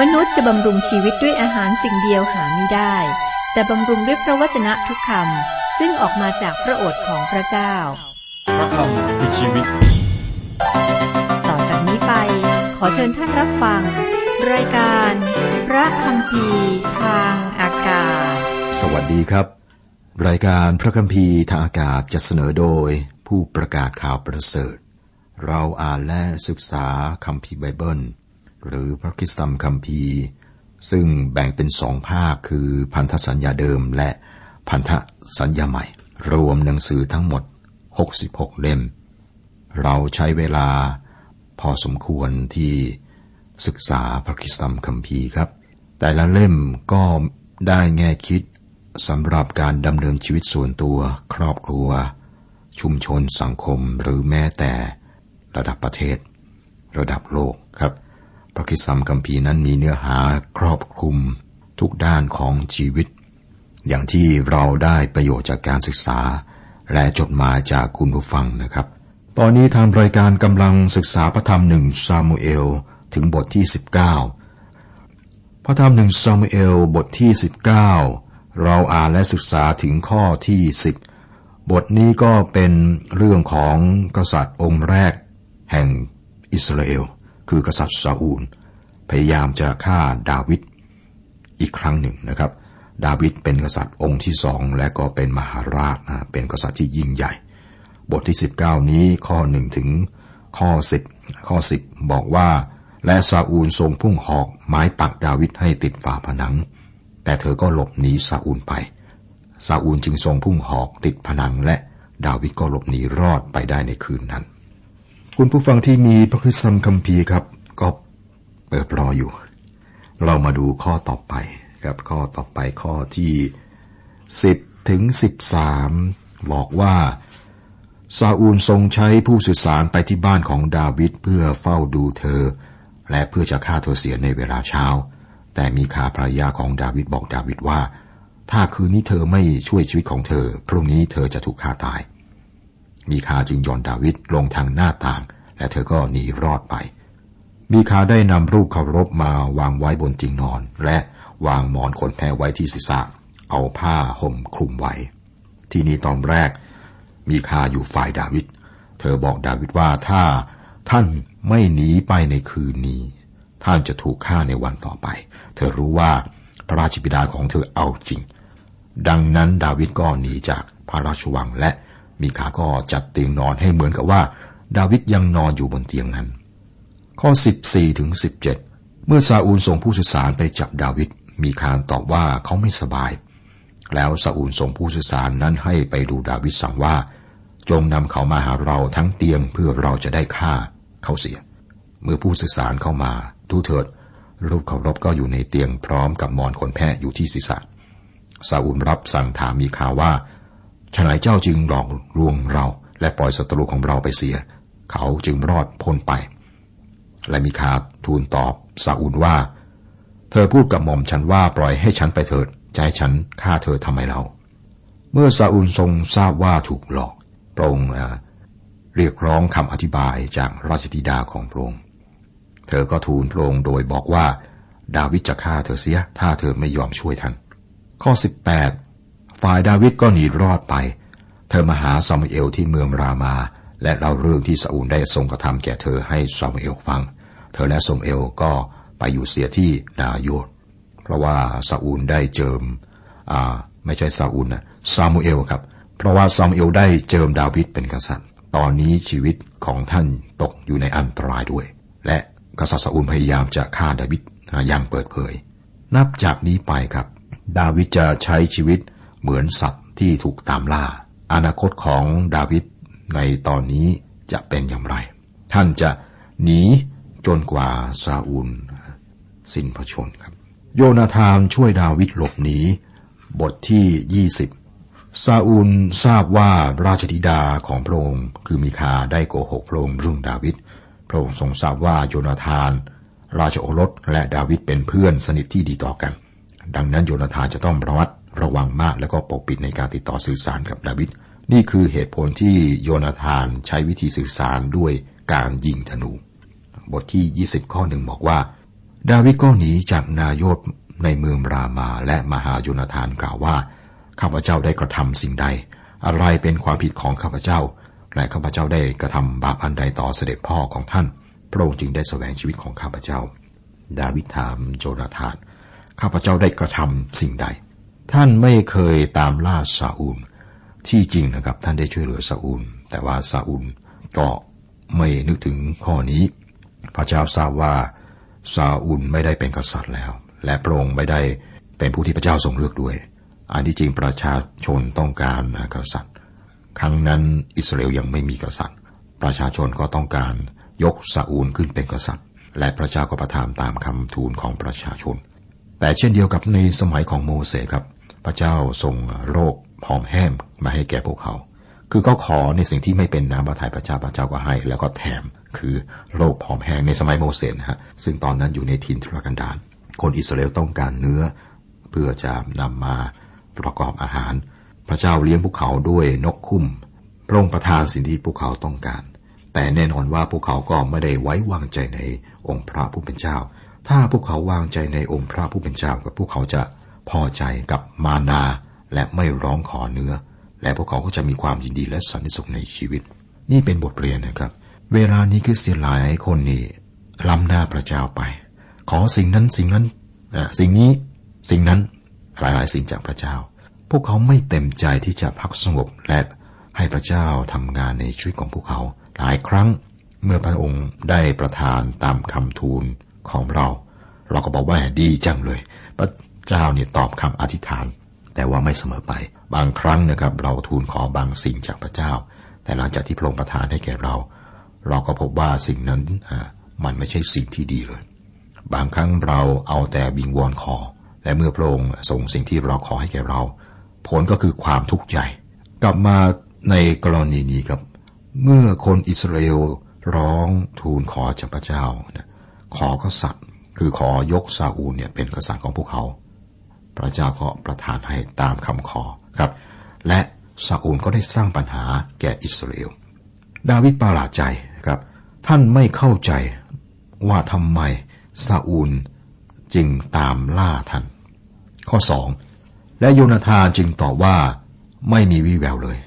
มนุษย์จะบำรุงชีวิตด้วยอาหารสิ่งเดียวหาไม่ได้ แต่บำรุงด้วยพระวจนะทุกคำซึ่งออกมาจากพระโอษฐ์ของพระเจ้า พระคำคือชีวิต ต่อจากนี้ไป ขอเชิญท่านรับฟัง รายการ พระคำพีทางอากาศ สวัสดีครับ รายการพระคัมภีร์ทางอากาศจะเสนอโดยผู้ประกาศข่าวประเสริฐ เราอ่านและศึกษาคัมภีร์ไบเบิล หรือพระคิสตธรรมคัมภีร์ ซึ่งแบ่งเป็นสองภาคคือพันธสัญญาเดิมและพันธสัญญาใหม่ รวมหนังสือทั้งหมด 66 เล่ม เราใช้เวลาพอสมควรที่ศึกษาพระคิสตธรรมคัมภีร์ครับ แต่ละเล่มก็ได้แง่คิดสำหรับการดำเนินชีวิตส่วนตัวครอบครัว ชุมชนสังคมหรือแม้แต่ระดับประเทศ ระดับโลกครับ พระคริสตธรรมคัมภีร์นั้นมีเนื้อหาครอบคลุมทุกด้านของชีวิต อย่างที่เราได้ประโยชน์จากการศึกษา และจดหมายจากคุณผู้ฟังนะครับ ตอนนี้ทางรายการกำลังศึกษาพระธรรมหนึ่งซามูเอลถึงบทที่ 19 พระธรรมหนึ่งซามูเอลบทที่ 19 เราอ่านและศึกษาถึงข้อที่ 10 บทนี้ก็เป็นเรื่องของกษัตริย์องค์แรกแห่งอิสราเอล คือกษัตริย์ซาอูล พยายามจะฆ่าดาวิดอีกครั้งหนึ่งนะครับ ดาวิดเป็นกษัตริย์องค์ที่สองและก็เป็นมหาราชนะเป็นกษัตริย์ที่ยิ่งใหญ่ บทที่ 19 นี้ข้อหนึ่งถึงข้อ 10 ข้อ 10 บอกว่า และซาอูลทรงพุ่งหอกไม้ปักดาวิดให้ติดฝาผนัง แต่เธอก็หลบหนีซาอูลไปซาอูลจึงทรงพุ่งหอกติดผนังและดาวิดก็หลบหนีรอดไปได้ในคืนนั้น คุณผู้ฟังที่มีพระคุณธรรมคัมภีร์ครับก็เปิดรออยู่ เรามาดูข้อต่อไปครับ ข้อต่อไปข้อที่10ถึง13บอกว่าซาอูลทรงใช้ผู้สื่อสารไปที่บ้านของดาวิดเพื่อเฝ้าดูเธอ และเพื่อจะฆ่าเธอเสียในเวลาเช้า แต่มีขาภรรยาของดาวิดบอกดาวิดว่า ถ้าคืนนี้เธอไม่ช่วยชีวิตของเธอ พรุ่งนี้เธอจะถูกฆ่าตาย มีคาจึงยอนดาวิดลงทางหน้าต่าง และเธอก็หนีรอดไป มีคาได้นำรูปเคารพมาวางไว้บนเตียงนอน และวางหมอนขนแพรไว้ที่ศีรษะ เอาผ้าห่มคลุมไว้ ที่นี้ตอนแรก มีคาอยู่ฝ่ายดาวิด เธอบอกดาวิดว่าถ้าท่านไม่หนีไปในคืนนี้ ท่านจะถูกฆ่าในวันต่อไป เธอรู้ว่าพระราชบิดาของเธอเอาจริง ดังนั้นดาวิดก็หนีจากพระราชวังและ มีคาก็จัดเตียงนอนให้เหมือนกับว่า ดาวิดยังนอนอยู่บนเตียงนั้น ข้อ 14ถึง17 เมื่อซาอูลส่งผู้สื่อสารไปจับดาวิดมีคารตอบว่าเขาไม่สบาย แล้วซาอูลส่งผู้สื่อสารนั้นให้ไปดูดาวิดสั่งว่า จงนำเขามาหาเราทั้งเตียงเพื่อเราจะได้ฆ่าเขาเสีย เมื่อผู้สื่อสารเข้ามาดูเถิดรูปเคารพก็อยู่ในเตียงพร้อมกับมอนขนแพะอยู่ที่ศีรษะซาอูลรับสั่งถามมีข่าว่า ฉนัยเจ้าจึงหลอกลวงเรา และปล่อยศัตรูของเราไปเสีย เขาจึงรอดพ้นไป และมีคาทูลตอบซาอูลว่า เธอพูดกับหม่อมฉันว่าปล่อยให้ฉันไปเถิดจะให้ฉันฆ่าเธอทำไมเราเมื่อซาอูลทรงทราบว่าถูกหลอกพระองค์เรียกร้องคำอธิบายจากราชธิดาของพระองค์เธอก็ทูลพระองค์โดยบอกว่า ดาวิดจะฆ่าเธอเสีย ถ้าเธอไม่ยอมช่วยท่านข้อ 18 ฝ่ายดาวิดก็หนีรอดไป เธอมาหาซามูเอลที่เมืองรามา และเล่าเรื่องที่ซาอูลได้ทรงกระทำแก่เธอให้ซามูเอลฟัง เธอและซามูเอลก็ไปอยู่เสียที่นาโยดเพราะว่าซาอูลได้เจิมอ่าไม่ใช่ซาอูลนะซามูเอลครับ เพราะว่าซามูเอลได้เจิมดาวิดเป็นกษัตริย์ ตอนนี้ชีวิตของท่านตกอยู่ในอันตรายด้วย และกษัตริย์ซาอูลพยายามจะฆ่าดาวิดอย่างเปิดเผย นับจากนี้ไปครับ ดาวิดจะใช้ชีวิต เหมือนสัตว์ที่ถูกตามล่า อนาคตของดาวิดในตอนนี้จะเป็นอย่างไร ท่านจะหนีจนกว่าซาอูล สิ้นพระชนครับ โยนาธานช่วยดาวิดหลบหนี บทที่ 20 ซาอูลทราบว่าราชธิดาของพระองค์คือมีคาได้โกหกพระองค์เรื่องดาวิด พระองค์ทรงทราบว่าโยนาธาน ราชโอรสและดาวิดเป็นเพื่อนสนิทที่ดีต่อกัน ดังนั้นโยนาธานจะต้องระมัด ระวังมากและก็ปกปิดในการติดต่อสื่อสารกับดาวิดนี่คือเหตุผลที่โยนาธานใช้วิธีสื่อสารด้วยการยิงธนู บทที่ 20 ข้อหนึ่งบอกว่า ดาวิดก็หนีจากนายศในเมืองรามาและมหาโยนาธานกล่าวว่าข้าพเจ้าได้กระทำสิ่งใด อะไรเป็นความผิดของข้าพเจ้า และข้าพเจ้าได้กระทำบาปอันใดต่อเสด็จพ่อของท่าน พระองค์จึงได้สแสวงชีวิตของข้าพเจ้า ดาวิดถามโยนาธาน ข้าพเจ้าได้กระทำสิ่งใด ท่านไม่เคยตามล่าซาอูลที่จริงนะครับ ท่านได้ช่วยเหลือซาอูลแต่ว่าซาอูลก็ไม่นึกถึงข้อนี้ พระเจ้าทราบว่าซาอูลไม่ได้เป็นกษัตริย์แล้ว และพระองค์ไม่ได้เป็นผู้ที่พระเจ้าทรงเลือกด้วย อันที่จริงประชาชนต้องการกษัตริย์ ครั้งนั้นอิสราเอลยังไม่มีกษัตริย์ ประชาชนก็ต้องการยกซาอูลขึ้นเป็นกษัตริย์ และพระเจ้าก็ประทานตามคำทูลของประชาชน แต่เช่นเดียวกับในสมัยของโมเสสครับ พระเจ้าส่งโรคผอมแห้งมาให้แก่พวกเขา คือเขาขอในสิ่งที่ไม่เป็นน้ำพระทัยพระเจ้าพระเจ้าก็ให้ แล้วก็แถมคือโรคผอมแห้งในสมัยโมเสสนะฮะซึ่งตอนนั้นอยู่ในทินทุรกันดารคนอิสราเอลต้องการเนื้อ เพื่อจะนำมาประกอบอาหาร พระเจ้าเลี้ยงพวกเขาด้วยนกคุ้มพระองค์ประทานสิ่งที่พวกเขาต้องการ แต่แน่นอนว่าพวกเขาก็ไม่ได้ไว้วางใจในองค์พระผู้เป็นเจ้า ถ้าพวกเขาวางใจในองค์พระผู้เป็นเจ้ากับพวกเขาจะ พอใจกับมานาและไม่ร้องขอเนื้อ และพวกเขาก็จะมีความยินดีและสันติสุขในชีวิต นี่เป็นบทเรียนนะครับ เวลานี้คือเสียหลายคนนี่ล้ำหน้าพระเจ้าไป ขอสิ่งนั้นสิ่งนั้นสิ่งนี้สิ่งนั้นหลายๆ สิ่งจากพระเจ้า พวกเขาไม่เต็มใจที่จะพักสงบและให้พระเจ้าทำงานในชีวิตของพวกเขา หลายครั้งเมื่อพระองค์ได้ประทานตามคำทูลของเรา เราก็บอกว่าดีจังเลยพระ เจ้าเนี่ยตอบคำอธิษฐาน แต่ว่าไม่เสมอไป บางครั้งนะครับ เราทูลขอบางสิ่งจากพระเจ้า แต่หลังจากที่พระองค์ประทานให้แก่เรา เราก็พบว่าสิ่งนั้นมันไม่ใช่สิ่งที่ดีเลย บางครั้งเราเอาแต่บิงวอนขอ และเมื่อพระองค์ส่งสิ่งที่เราขอให้แก่เรา ผลก็คือความทุกข์ใจ กลับมาในกรณีนี้ครับ เมื่อคนอิสราเอลร้องทูลขอจากพระเจ้าขอกษัตริย์ คือขอยกซาอูลเนี่ยเป็นกษัตริย์ของพวกเขา พระเจ้าก็ประทานให้ตามคำขอครับ และซาอูลก็ได้สร้างปัญหาแก่อิสราเอล ดาวิดประหลาดใจครับ ท่านไม่เข้าใจว่าทำไมซาอูลจึงตามล่าท่าน ข้อสองและโยนาธานจึงตอบว่าไม่มีวี่แววเลย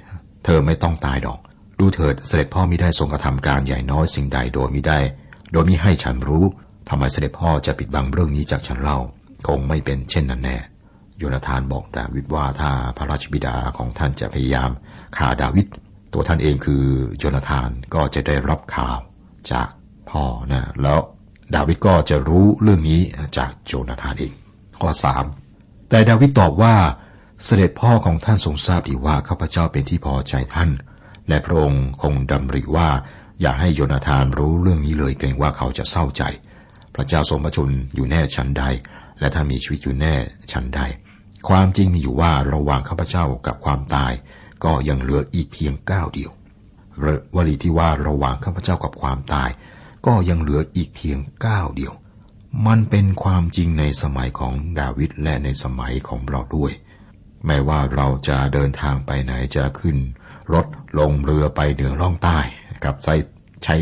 เธอไม่ต้องตายดอก ดูเถิดเสด็จพ่อมิได้ทรงกระทำการใหญ่น้อยสิ่งใดโดยมิได้ โดยมิให้ฉันรู้ทำไมเสด็จพ่อจะปิดบังเรื่องนี้จากฉันเล่า คงไม่เป็นเช่นนั้นแน่ โยนาธานบอกดาวิดว่าถ้าพระราชบิดาของท่านจะพยายามฆ่าดาวิดตัวท่านเองคือโยนาธานก็จะได้รับข่าวจากพ่อนะแล้วดาวิดก็จะรู้เรื่องนี้จากโจนาธานเองข้อสามแต่ดาวิดตอบว่าเสด็จพ่อของท่านทรงทราบดีว่าข้าพเจ้าเป็นที่พอใจท่าน และพระองค์คงดำริว่า อย่าให้โยนาธานรู้เรื่องนี้เลยเกรงว่าเขาจะเศร้าใจ พระเจ้าทรงพระชนอยู่แน่ชั้นใด และถ้ามีชีวิตอยู่แน่ชั้นใด ความจริงมีอยู่ว่าระหว่างข้าพเจ้ากับความตาย ก็ยังเหลืออีกเพียงก้าวเดียววลีที่ว่าระหว่างข้าพเจ้ากับความตาย ก็ยังเหลืออีกเพียงก้าวเดียว มันเป็นความจริงในสมัยของดาวิดและในสมัยของเราด้วยไม่ว่าเราจะเดินทางไปไหนจะขึ้น รถลงเรือไปเหนือล่องใต้กับใช้ใช้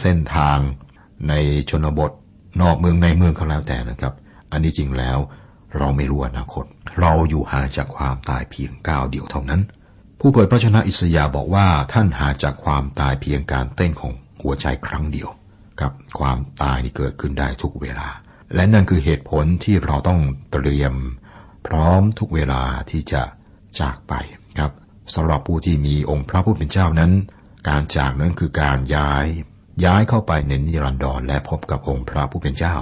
เส้นทางในชนบทนอกเมืองในเมืองก็แล้วแต่นะครับ อันนี้จริงแล้ว เราไม่รู้อนาคต เราอยู่ห่างจากความตายเพียงก้าวเดียวเท่านั้น ผู้เผยพระชนะอิสยาบอกว่าท่านห่างจากความตายเพียงการเต้นของหัวใจครั้งเดียว กับความตายที่เกิดขึ้นได้ทุกเวลา และนั่นคือเหตุผลที่เราต้องเตรียม พร้อมทุกเวลาที่จะจากไปครับสำหรับผู้ที่มีองค์พระผู้เป็นเจ้านั้น การจากนั้นคือการย้าย ย้ายเข้าไปในนิรันดรและพบกับองค์พระผู้เป็นเจ้า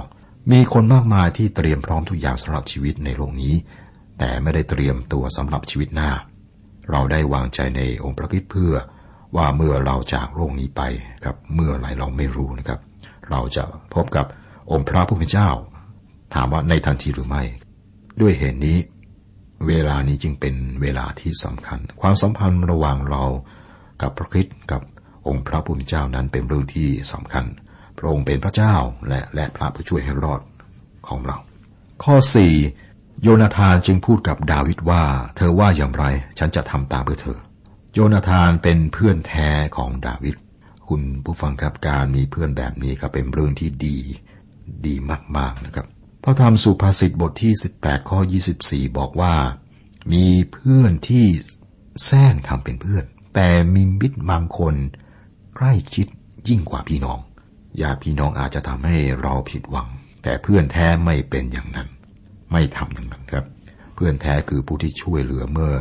มีคนมากมายที่เตรียมพร้อมทุกอย่างสำหรับชีวิตในโลกนี้ แต่ไม่ได้เตรียมตัวสำหรับชีวิตหน้า เราได้วางใจในองค์พระคิดเพื่อว่าเมื่อเราจากโลกนี้ไปครับเมื่อไรเราไม่รู้นะครับ เราจะพบกับองค์พระผู้เป็นเจ้า ถามว่าในทันทีหรือไม่ ด้วยเหตุนนี้ เวลานี้จึงเป็นเวลาที่สำคัญ ความสัมพันธ์ระหว่างเรากับพระคิดกับองค์พระผู้เป็นเจ้านั้นเป็นเรื่องที่สำคัญ ระองค์เป็นพระเจ้าและและพระผู้ช่วยให้รอดของเรา ข้อสี่โยนาธานจึงพูดกับดาวิดว่า เธอว่าอย่างไรฉันจะทำตามเพื่อเธอ โยนาธานเป็นเพื่อนแท้ของดาวิดคุณผู้ฟังครับการมีเพื่อนแบบนี้ก็เป็นเรื่องที่ดีดีมากๆนะครับพระธรรมสุภาษิตบทที่ 18 ข้อ 24 บอกว่า มีเพื่อนที่แซงทำเป็นเพื่อน แต่มีมิตรบางคนใกล้ชิดยิ่งกว่าพี่น้อง ญาติพี่น้องอาจจะทำให้เราผิดหวัง แต่เพื่อนแท้ไม่เป็นอย่างนั้น ไม่ทำอย่างนั้นครับ เพื่อนแท้คือผู้ที่ช่วยเหลือเมื่อ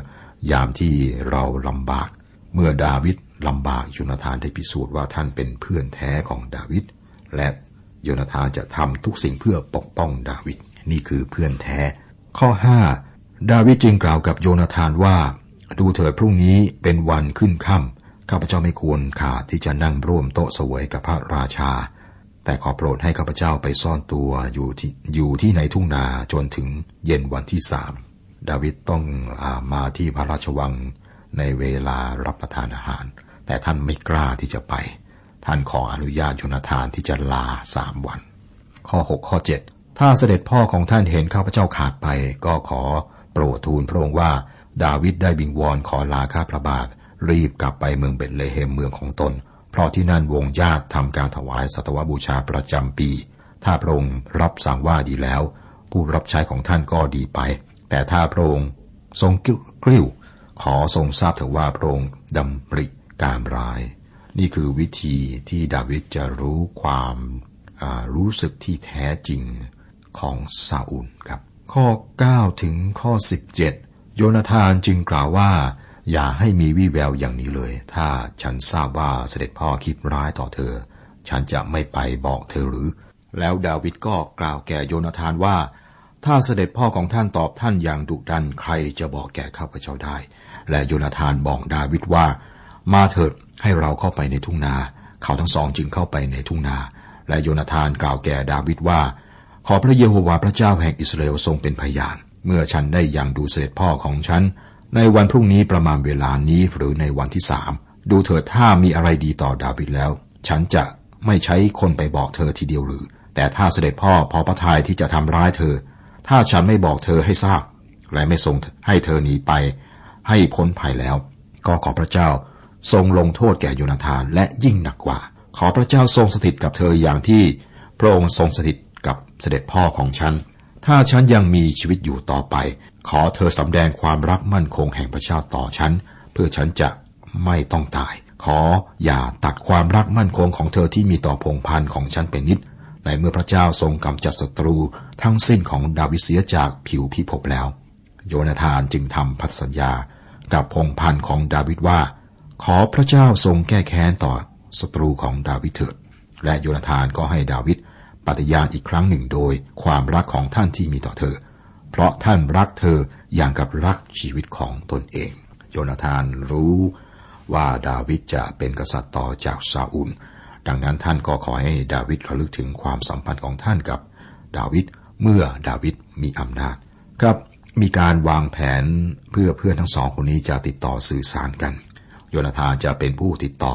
ยามที่เราลำบาก เมื่อดาวิดลำบากโยนาธานได้พิสูจน์ว่าท่านเป็นเพื่อนแท้ของดาวิดและโยนาธานจะทำทุกสิ่งเพื่อปกป้องดาวิดนี่คือเพื่อนแท้ ข้อ 5 ดาวิดจึงกล่าวกับโยนาธานว่า ดูเถิดพรุ่งนี้เป็นวันขึ้นค่ำ ข้าพเจ้าไม่ควรขาดที่จะนั่งร่วมโต๊ะสวยกับพระราชา แต่ขอโปรดให้ข้าพเจ้าไปซ่อนตัวอยู่ที่อยู่ที่ในทุ่งนาจนถึงเย็นวันที่สามดาวิดต้องอามาที่พระราชวังในเวลารับประทานอาหาร แต่ท่านไม่กล้าที่จะไป ท่านขออนุญาตโยนาธานที่จะลาสามวัน ข้อ 6 ข้อ 7 ถ้าเสด็จพ่อของท่านเห็นข้าพเจ้าขาดไป ก็ขอโปรดทูลพระองค์ว่า ดาวิดได้บิงวอนขอลาข้าพระบาท รีบกลับไปเมืองเบตเลเฮมเมืองของตน เพราะที่นั่นวงญาติทำการถวายสัตวบูชาประจำปี ถ้าพระองค์รับสั่งว่าดีแล้ว ผู้รับใช้ของท่านก็ดีไป แต่ถ้าพระองค์ทรงกริ้วขอทรงทราบเถิดว่าพระองค์ดำริการร้าย นี่คือวิธีที่ดาวิดจะรู้ความรู้สึกที่แท้จริงของซาอุลครับ ข้อ 9 ถึงข้อ 17 โยนาธานจึงกล่าวว่า อย่าให้มีวี่แววอย่างนี้เลย ถ้าฉันทราบว่าเสด็จพ่อคิดร้ายต่อเธอ ฉันจะไม่ไปบอกเธอหรือ แล้วดาวิดก็กล่าวแก่โยนาธานว่า ถ้าเสด็จพ่อของท่านตอบท่านอย่างดุดันใครจะบอกแก่ข้าพเจ้าได้ และโยนาธานบอกดาวิดว่า มาเถิดให้เราเข้าไปในทุ่งนา เขาทั้งสองจึงเข้าไปในทุ่งนา และโยนาธานกล่าวแก่ดาวิดว่า ขอพระเยโฮวาห์พระเจ้าแห่งอิสราเอลทรงเป็นพยาน เมื่อฉันได้ยังดูเสด็จพ่อของฉัน ในวันพรุ่งนี้ประมาณเวลานี้หรือในวันที่สามดูเถิดถ้ามีอะไรดีต่อดาวิดแล้ว ฉันจะไม่ใช้คนไปบอกเธอทีเดียวหรือ แต่ถ้าเสด็จพ่อพอพระทัยที่จะทำร้ายเธอ ถ้าฉันไม่บอกเธอให้ทราบ และไม่ทรงให้เธอหนีไป ให้พ้นภัยแล้ว ก็ขอพระเจ้าทรงลงโทษแก่โยนาธานและยิ่งหนักกว่า ขอพระเจ้าทรงสถิตกับเธออย่างที่พระองค์ทรงสถิตกับเสด็จพ่อของฉัน ถ้าฉันยังมีชีวิตอยู่ต่อไป ขอเธอสำแดงความรักมั่นคงแห่งพระเจ้าต่อฉัน เพื่อฉันจะไม่ต้องตาย ขออย่าตัดความรักมั่นคงของเธอที่มีต่อพงพันธ์ของฉันเป็นนิด ในเมื่อพระเจ้าทรงกำจัดศัตรูทั้งสิ้นของดาวิเสียจากผิวพิภพแล้ว โยนาธานจึงทำพันสัญญากับพงพันธ์ของดาวิดว่า ขอพระเจ้าทรงแก้แค้นต่อศัตรูของดาวิดเถิด และโยนาธานก็ให้ดาวิดปฏิญาณอีกครั้งหนึ่งโดยความรักของท่านที่มีต่อเธอ เพราะท่านรักเธออย่างกับรักชีวิตของตนเอง โยนาธานรู้ว่าดาวิดจะเป็นกษัตริย์ต่อจากซาอุลดังนั้นท่านก็ขอให้ดาวิดระลึกถึงความสัมพันธ์ของท่านกับดาวิดเมื่อดาวิดมีอำนาจ ครับมีการวางแผนเพื่อเพื่อนทั้งสองคนนี้จะติดต่อสื่อสารกัน โยนาธานจะเป็นผู้ติดต่อ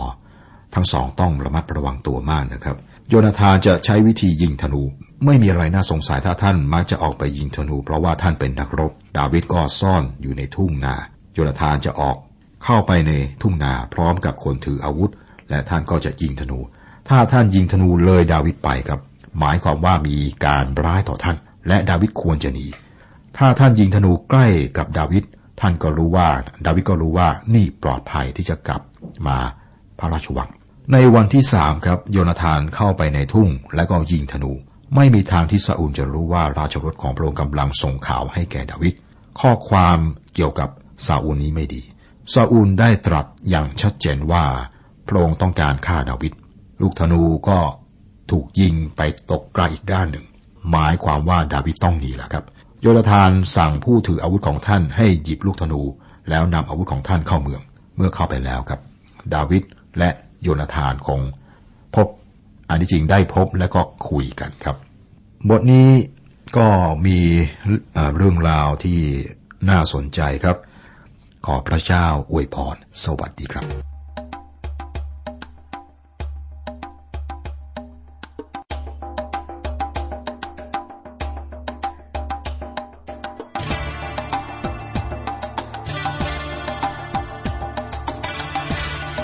ทั้งสองต้องระมัดระวังตัวมากนะครับ โยนาธานจะใช้วิธียิงธนู ไม่มีอะไรน่าสงสัยถ้าท่านมักจะออกไปยิงธนูเพราะว่าท่านเป็นนักรบ ดาวิดก็ซ่อนอยู่ในทุ่งนาโยนาธานจะออกเข้าไปในทุ่งนาพร้อมกับคนถืออาวุธ และท่านก็จะยิงธนู ถ้าท่านยิงธนูเลยดาวิดไปครับ หมายความว่ามีการร้ายต่อท่าน และดาวิดควรจะหนีถ้าท่านยิงธนูใกล้กับดาวิดท่านก็รู้ว่า ดาวิดก็รู้ว่านี่ปลอดภัยที่จะกลับมาพระราชวัง ในวันที่สามครับ โยนาธานเข้าไปในทุ่งและก็ยิงธนู ไม่มีทางที่ซาอูลจะรู้ว่าราชรถของพระองค์กำลังส่งข่าวให้แก่ดาวิด ข้อความเกี่ยวกับซาอูลนี้ไม่ดี ซาอูลได้ตรัสอย่างชัดเจนว่าพระองค์ต้องการฆ่าดาวิด ลูกธนูก็ถูกยิงไปตกไกลอีกด้านหนึ่ง หมายความว่าดาวิดต้องหนีแหละครับ โยนาธานสั่งผู้ถืออาวุธของท่านให้หยิบลูกธนู แล้วนำอาวุธของท่านเข้าเมือง เมื่อเข้าไปแล้วครับ ดาวิดและโยนาธานคงพบ อันที่จริงได้พบและก็คุยกันครับ บทนี้ก็มีเรื่องราวที่น่าสนใจครับ ขอพระเจ้าอวยพร สวัสดีครับ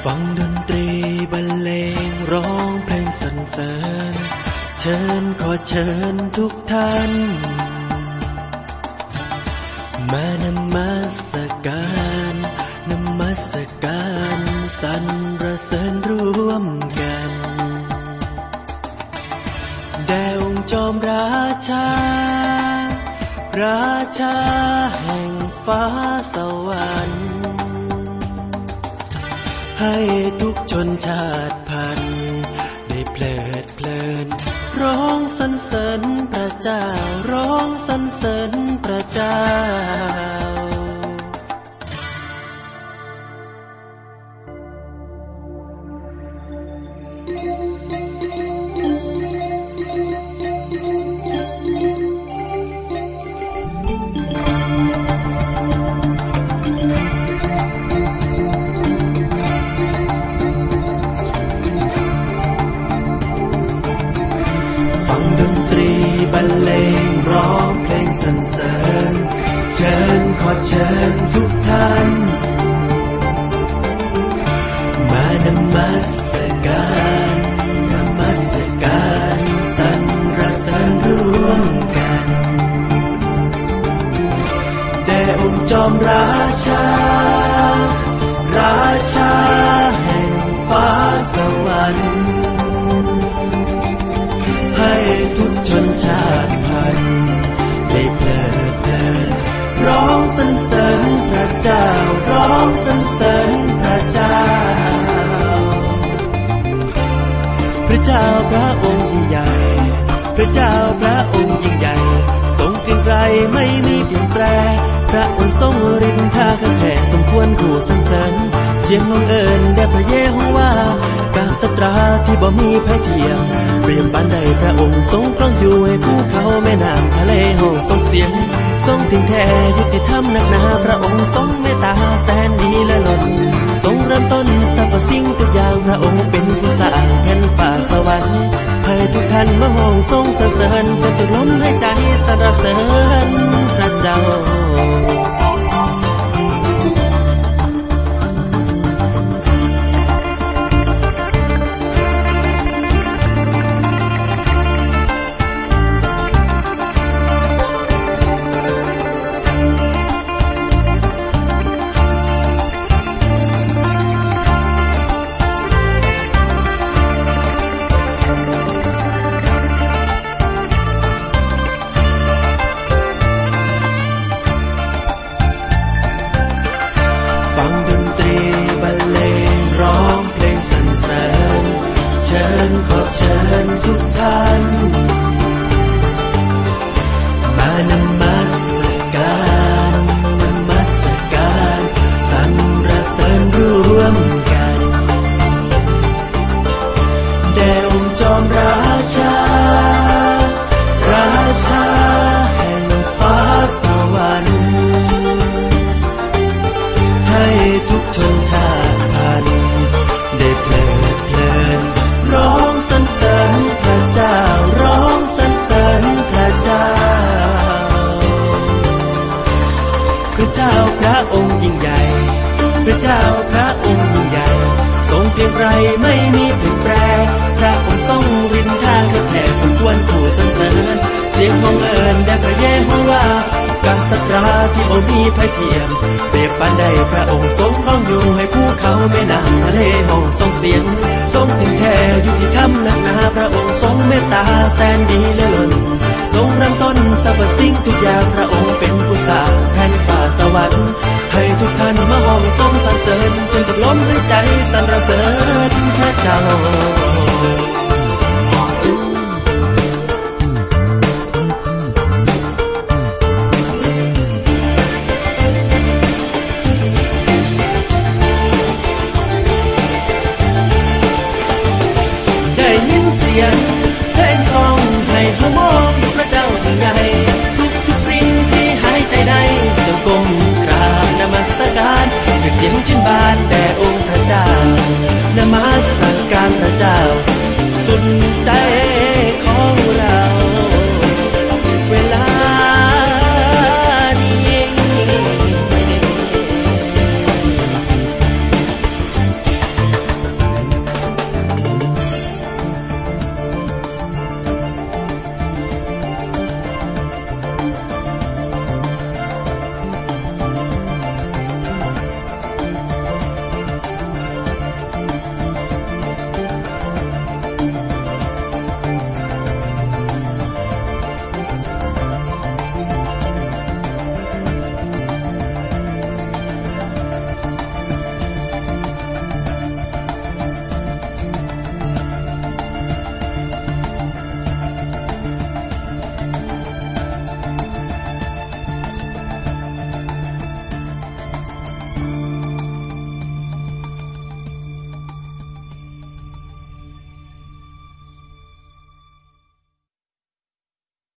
ฟังดนตรีบรรเลงร้องเพลง สรรเสริญ เชิญขอเชิญทุกท่าน มานมัสการนมัสการสรรเสริญร่วมกันแด่องค์จอมราชา ราชาแห่งฟ้าสวรรค์ให้ทุกชนชาติ สรรเสริญประจา เสริญพระเจ้า พระเจ้าพระองค์ยิ่งใหญ่ พระเจ้าพระองค์ยิ่งใหญ่ ทรงเกรียงไรไม่มีเปลี่ยนแปล พระองค์ทรงฤทธิ์ท่าข้าแผ่สมควรขู่สรรเสริญเสียงของเอิญแด่พระเยโฮวา กาสตราที่บ่มีภัยเทียมเปรียมปานใดพระองค์ทรงครองอยู่ให้ภูเขาแม่น้ำทะเลห้องทรงเสียง ทรงถึงแท้ยุติธรรมนักหนาพระองค์ทรงเมตตาแสนดีและหล่นทรงเริ่มต้นสรรพสิ่งทุกอย่างพระองค์เป็นผู้สร้างแผ่นฟ้าสวรรค์ให้ทุกท่านมาห้องทรงสรรเสริญจนตุกลมให้ใจสรรเสริญพระเจ้า แเสียงของเอิญแด่พระเยโฮวากาสตราที่บ่มีภัยเทียมเปรียบปานใดพระองค์ทรงครองอยู่ให้ภูเขาแม่น้ำทะเลห้องทรงเสียงทรงถึงแท้ยุติธรรมนักหนาพระองค์ทรงเมตตาแสนดีเลือล้นทรงนำต้นสรรพสิ่งทุกอย่างพระองค์เป็นผู้สร้างแผ่นฟ้าสวรรค์ให้ทุกท่านมาห้องทรงสรรเสริญจนกับล้มหายใจสรรเสริญพระเจ้า